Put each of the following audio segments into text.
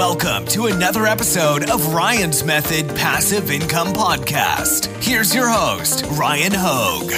Welcome to another episode of Ryan's Method Passive Income Podcast. Here's your host, Ryan Hogue.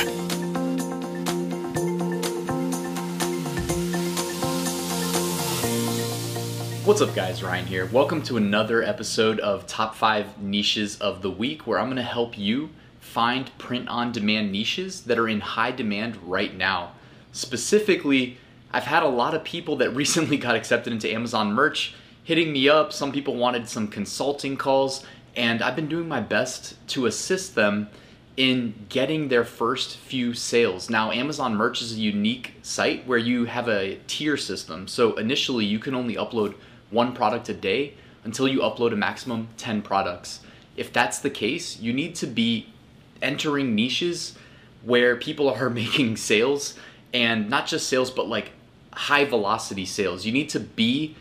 What's up, guys? Ryan here. Welcome to another episode of Top 5 Niches of the Week, where I'm going to help you find print on demand niches that are in high demand right now. Specifically, I've had a lot of people that recently got accepted into Amazon merch hitting me up. Some people wanted some consulting calls, and I've been doing my best to assist them in getting their first few sales. Now, Amazon Merch is a unique site where you have a tier system. So initially, you can only upload one product a day until you upload a maximum 10 products. If that's the case, you need to be entering niches where people are making sales and not just sales, but like high velocity sales. You need to be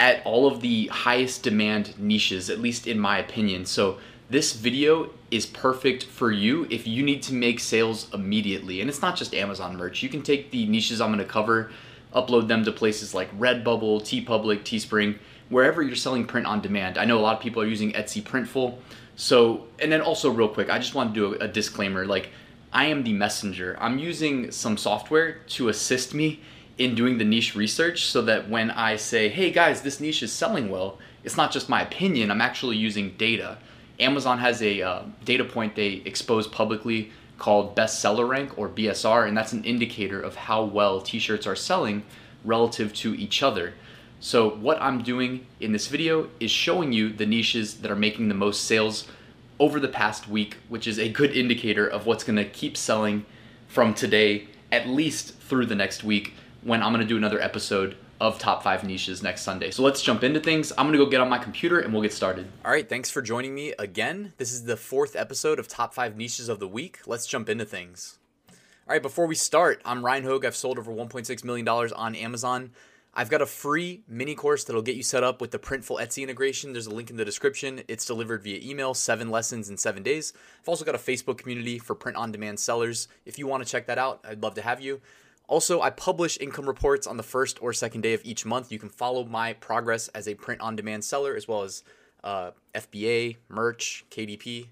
at all of the highest demand niches, at least in my opinion. So this video is perfect for you if you need to make sales immediately. And it's not just Amazon merch. You can take the niches I'm to cover, upload them to places like Redbubble, TeePublic, Teespring, wherever you're selling print on demand. I know a lot of people are using Etsy Printful. So, and then also real quick, I just want to do a, a disclaimer like I am the messenger. I'm using some software to assist me in doing the niche research so that when I say, hey guys, this niche is selling well, it's not just my opinion, I'm actually using data. Amazon has a uh, data point they expose publicly called bestseller rank or BSR, and that's an indicator of how well t shirts are selling relative to each other. So, what I'm doing in this video is showing you the niches that are making the most sales over the past week, which is a good indicator of what's gonna keep selling from today, at least through the next week when I'm gonna do another episode of top five niches next Sunday. So let's jump into things. I'm gonna go get on my computer and we'll get started. All right, thanks for joining me again. This is the fourth episode of top five niches of the week. Let's jump into things. All right, before we start, I'm Ryan Hogue. I've sold over $1.6 million on Amazon. I've got a free mini course that'll get you set up with the Printful Etsy integration. There's a link in the description. It's delivered via email, seven lessons in seven days. I've also got a Facebook community for print on demand sellers. If you want to check that out, I'd love to have you. Also, I publish income reports on the first or second day of each month. You can follow my progress as a print on demand seller, as well as uh, FBA, merch, KDP.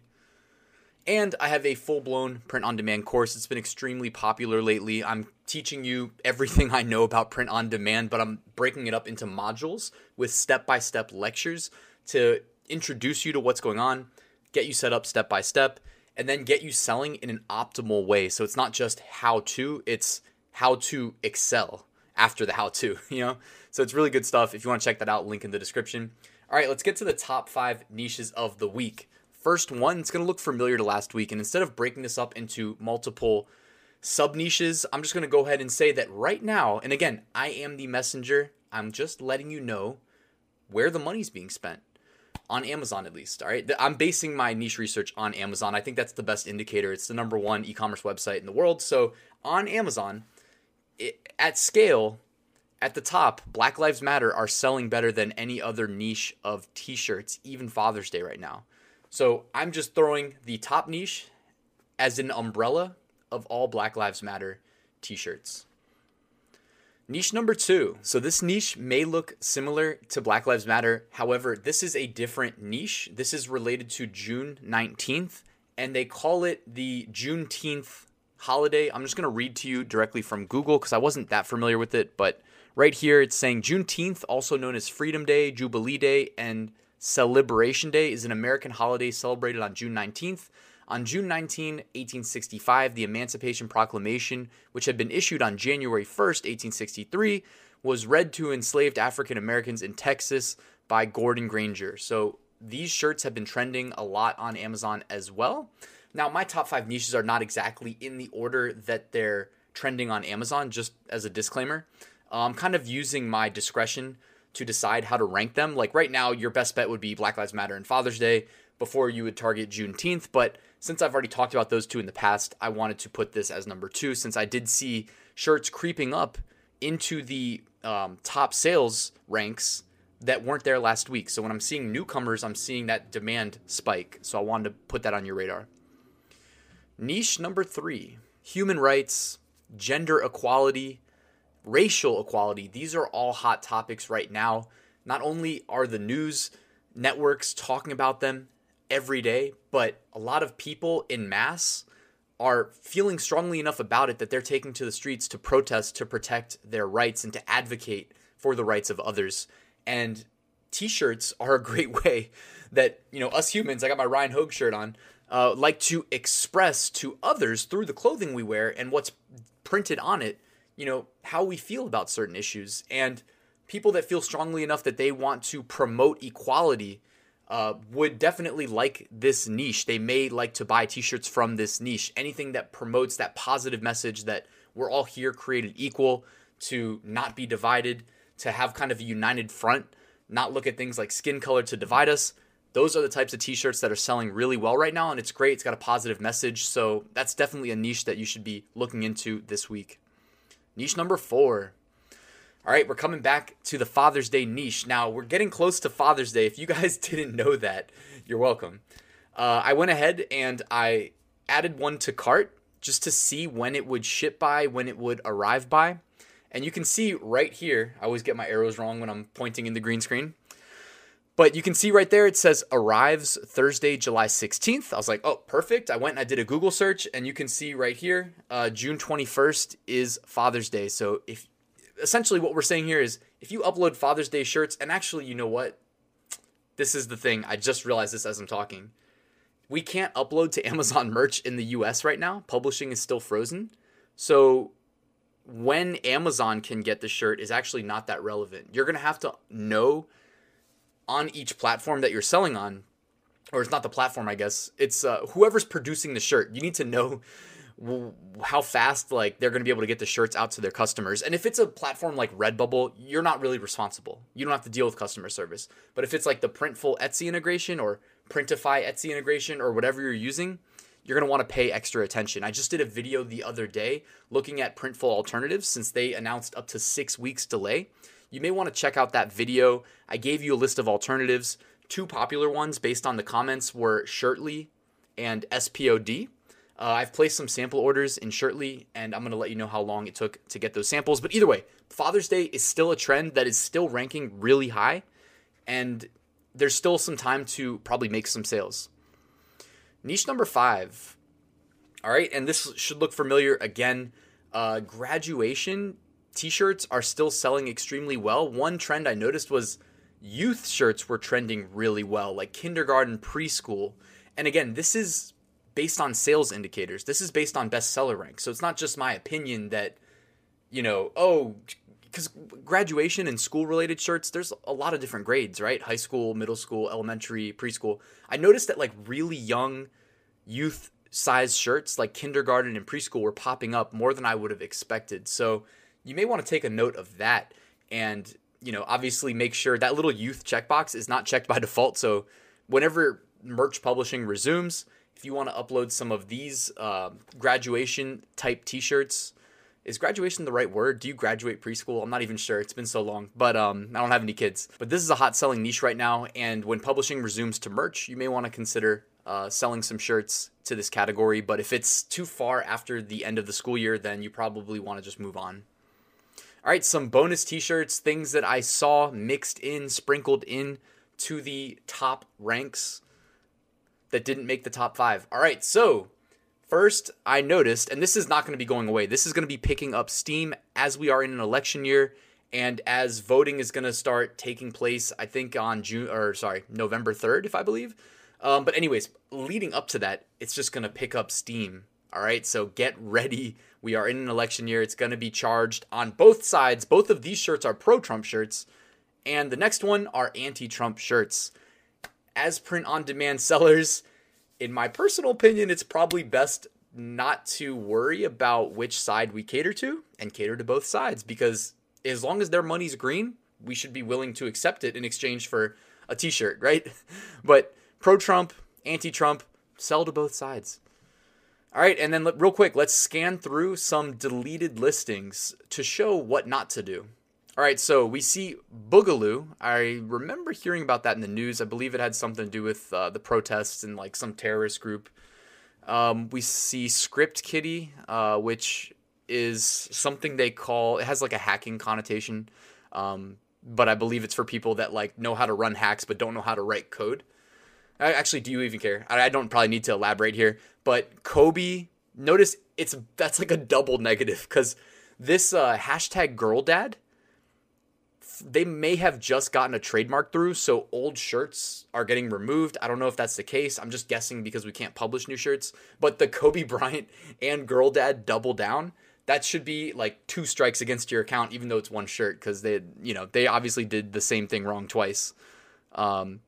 And I have a full blown print on demand course. It's been extremely popular lately. I'm teaching you everything I know about print on demand, but I'm breaking it up into modules with step by step lectures to introduce you to what's going on, get you set up step by step, and then get you selling in an optimal way. So it's not just how to, it's how to excel after the how to, you know? So it's really good stuff. If you want to check that out, link in the description. All right, let's get to the top five niches of the week. First one, it's going to look familiar to last week. And instead of breaking this up into multiple sub niches, I'm just going to go ahead and say that right now, and again, I am the messenger. I'm just letting you know where the money's being spent on Amazon at least. All right. I'm basing my niche research on Amazon. I think that's the best indicator. It's the number one e commerce website in the world. So on Amazon, it, at scale, at the top, Black Lives Matter are selling better than any other niche of t shirts, even Father's Day right now. So I'm just throwing the top niche as an umbrella of all Black Lives Matter t shirts. Niche number two. So this niche may look similar to Black Lives Matter. However, this is a different niche. This is related to June 19th, and they call it the Juneteenth holiday. I'm just going to read to you directly from Google because I wasn't that familiar with it. But right here, it's saying Juneteenth, also known as Freedom Day, Jubilee Day, and Celebration Day, is an American holiday celebrated on June 19th. On June 19, 1865, the Emancipation Proclamation, which had been issued on January 1st, 1863, was read to enslaved African Americans in Texas by Gordon Granger. So these shirts have been trending a lot on Amazon as well. Now, my top five niches are not exactly in the order that they're trending on Amazon, just as a disclaimer. I'm kind of using my discretion to decide how to rank them. Like right now, your best bet would be Black Lives Matter and Father's Day before you would target Juneteenth. But since I've already talked about those two in the past, I wanted to put this as number two since I did see shirts creeping up into the um, top sales ranks that weren't there last week. So when I'm seeing newcomers, I'm seeing that demand spike. So I wanted to put that on your radar. Niche number three human rights, gender equality, racial equality. These are all hot topics right now. not only are the news networks talking about them every day, but a lot of people in mass are feeling strongly enough about it that they're taking to the streets to protest to protect their rights and to advocate for the rights of others. And t-shirts are a great way that, you know, us humans, I got my Ryan Hogue shirt on, uh, like to express to others through the clothing we wear and what's printed on it, you know, how we feel about certain issues. And people that feel strongly enough that they want to promote equality uh, would definitely like this niche. They may like to buy t shirts from this niche. Anything that promotes that positive message that we're all here created equal, to not be divided, to have kind of a united front, not look at things like skin color to divide us. Those are the types of t shirts that are selling really well right now, and it's great. It's got a positive message. So that's definitely a niche that you should be looking into this week. Niche number four all right, we're coming back to the Father's Day niche. Now, we're getting close to Father's Day. If you guys didn't know that, you're welcome. Uh, I went ahead and I added one to cart just to see when it would ship by, when it would arrive by. And you can see right here, I always get my arrows wrong when I'm pointing in the green screen. But you can see right there, it says arrives Thursday, July 16th. I was like, oh, perfect. I went and I did a Google search, and you can see right here, uh, June 21st is Father's Day. So if essentially what we're saying here is if you upload Father's Day shirts, and actually, you know what? This is the thing. I just realized this as I'm talking. We can't upload to Amazon merch in the US right now. Publishing is still frozen. So when Amazon can get the shirt is actually not that relevant. You're going to have to know on each platform that you're selling on, or it's not the platform, I guess. It's uh, whoever's producing the shirt. You need to know how fast like they're going to be able to get the shirts out to their customers. And if it's a platform like Redbubble, you're not really responsible. You don't have to deal with customer service. But if it's like the Printful Etsy integration or Printify Etsy integration or whatever you're using, you're going to want to pay extra attention. I just did a video the other day looking at Printful alternatives since they announced up to 6 weeks delay. You may want to check out that video. I gave you a list of alternatives. Two popular ones based on the comments were Shirtly and SPOD. Uh, I've placed some sample orders in Shirtly, and I'm going to let you know how long it took to get those samples. But either way, Father's Day is still a trend that is still ranking really high, and there's still some time to probably make some sales. Niche number five. All right, and this should look familiar again. Uh, graduation t shirts are still selling extremely well. One trend I noticed was youth shirts were trending really well, like kindergarten, preschool. And again, this is based on sales indicators. This is based on bestseller rank. So it's not just my opinion that, you know, oh, because graduation and school related shirts, there's a lot of different grades, right? High school, middle school, elementary, preschool. I noticed that like really young youth size shirts, like kindergarten and preschool, were popping up more than I would have expected. So you may want to take a note of that and, you know, obviously make sure that little youth checkbox is not checked by default. So whenever merch publishing resumes, if you want to upload some of these uh, graduation type t-shirts is graduation the right word? Do you graduate preschool? I'm not even sure. It's been so long but um, i don't have any kids. But this is a hot selling niche right now and when publishing resumes to merch you may want to consider uh, selling some shirts to this category. But if it's too far after the end of the school year then you probably want to just move on all right some bonus t-shirts things that i saw mixed in sprinkled in to the top ranks that didn't make the top five. All right, so first I noticed, and this is not going to be going away. This is going to be picking up steam as we are in an election year, and as voting is going to start taking place. I think on June or sorry November third, if I believe. Um, but anyways, leading up to that, it's just going to pick up steam. All right, so get ready. We are in an election year. It's going to be charged on both sides. Both of these shirts are pro Trump shirts, and the next one are anti Trump shirts as print on demand sellers, in my personal opinion, it's probably best not to worry about which side we cater to and cater to both sides because as long as their money's green, we should be willing to accept it in exchange for a t shirt, right? But pro Trump, anti Trump, sell to both sides. All right, and then real quick, let's scan through some deleted listings to show what not to do. All right, so we see Boogaloo. I remember hearing about that in the news. I believe it had something to do with uh, the protests and like some terrorist group. Um, we see Script Kitty, uh, which is something they call it has like a hacking connotation. Um, but I believe it's for people that like know how to run hacks but don't know how to write code. Actually, do you even care? I, I don't probably need to elaborate here, but Kobe, notice it's that's like a double negative because this uh, hashtag girl dad they may have just gotten a trademark through, so old shirts are getting removed. I don't know if that's the case. I'm just guessing because we can't publish new shirts. But the Kobe Bryant and Girl Dad double down, that should be like two strikes against your account, even though it's one shirt, because they, you know, they obviously did the same thing wrong twice. Um,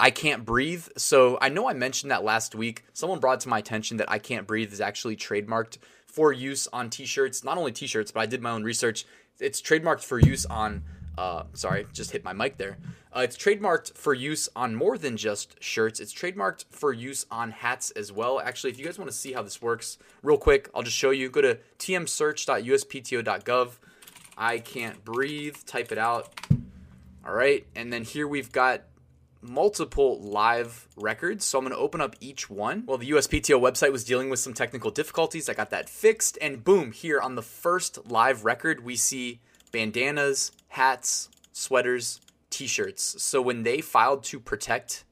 I can't breathe. So I know I mentioned that last week. Someone brought to my attention that I can't breathe is actually trademarked for use on t-shirts. Not only t-shirts, but I did my own research it's trademarked for use on. Uh, sorry, just hit my mic there. Uh, it's trademarked for use on more than just shirts. It's trademarked for use on hats as well. Actually, if you guys want to see how this works, real quick, I'll just show you. Go to tmsearch.uspto.gov. I can't breathe. Type it out. All right, and then here we've got multiple live records. So I'm going to open up each one. Well, the USPTO website was dealing with some technical difficulties. I got that fixed. And boom, here on the first live record, we see bandanas, hats, sweaters, t shirts. So when they filed to protect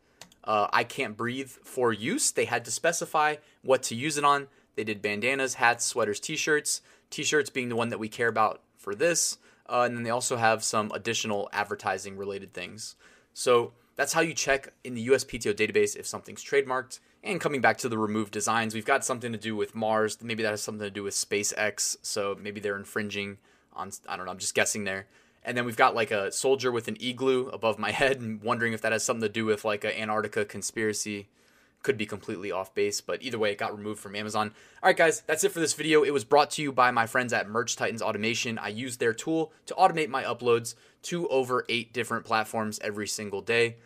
uh, I Can't Breathe for use, they had to specify what to use it on. They did bandanas, hats, sweaters, t shirts. T shirts being the one that we care about for this. Uh, and then they also have some additional advertising related things. So that's how you check in the USPTO database if something's trademarked. And coming back to the removed designs, we've got something to do with Mars. Maybe that has something to do with SpaceX. So maybe they're infringing on, I don't know, I'm just guessing there. And then we've got like a soldier with an igloo above my head and wondering if that has something to do with like an Antarctica conspiracy could be completely off base, but either way, it got removed from Amazon. All right, guys, that's it for this video. It was brought to you by my friends at Merch Titans Automation. I use their tool to automate my uploads to over eight different platforms every single day.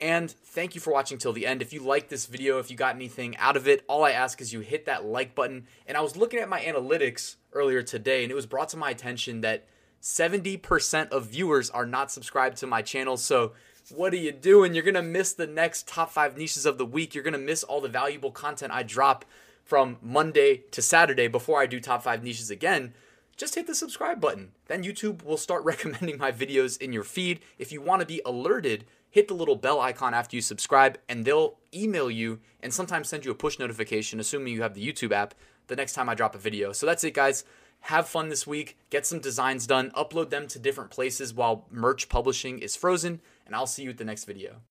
And thank you for watching till the end. If you like this video, if you got anything out of it, all I ask is you hit that like button. And I was looking at my analytics earlier today, and it was brought to my attention that 70% of viewers are not subscribed to my channel. So what are you doing? You're going to miss the next top five niches of the week. You're going to miss all the valuable content I drop from Monday to Saturday before I do top five niches again. Just hit the subscribe button. Then YouTube will start recommending my videos in your feed. If you want to be alerted, hit the little bell icon after you subscribe, and they'll email you and sometimes send you a push notification, assuming you have the YouTube app, the next time I drop a video. So that's it, guys have fun this week, get some designs done, upload them to different places while merch publishing is frozen, and I'll see you at the next video.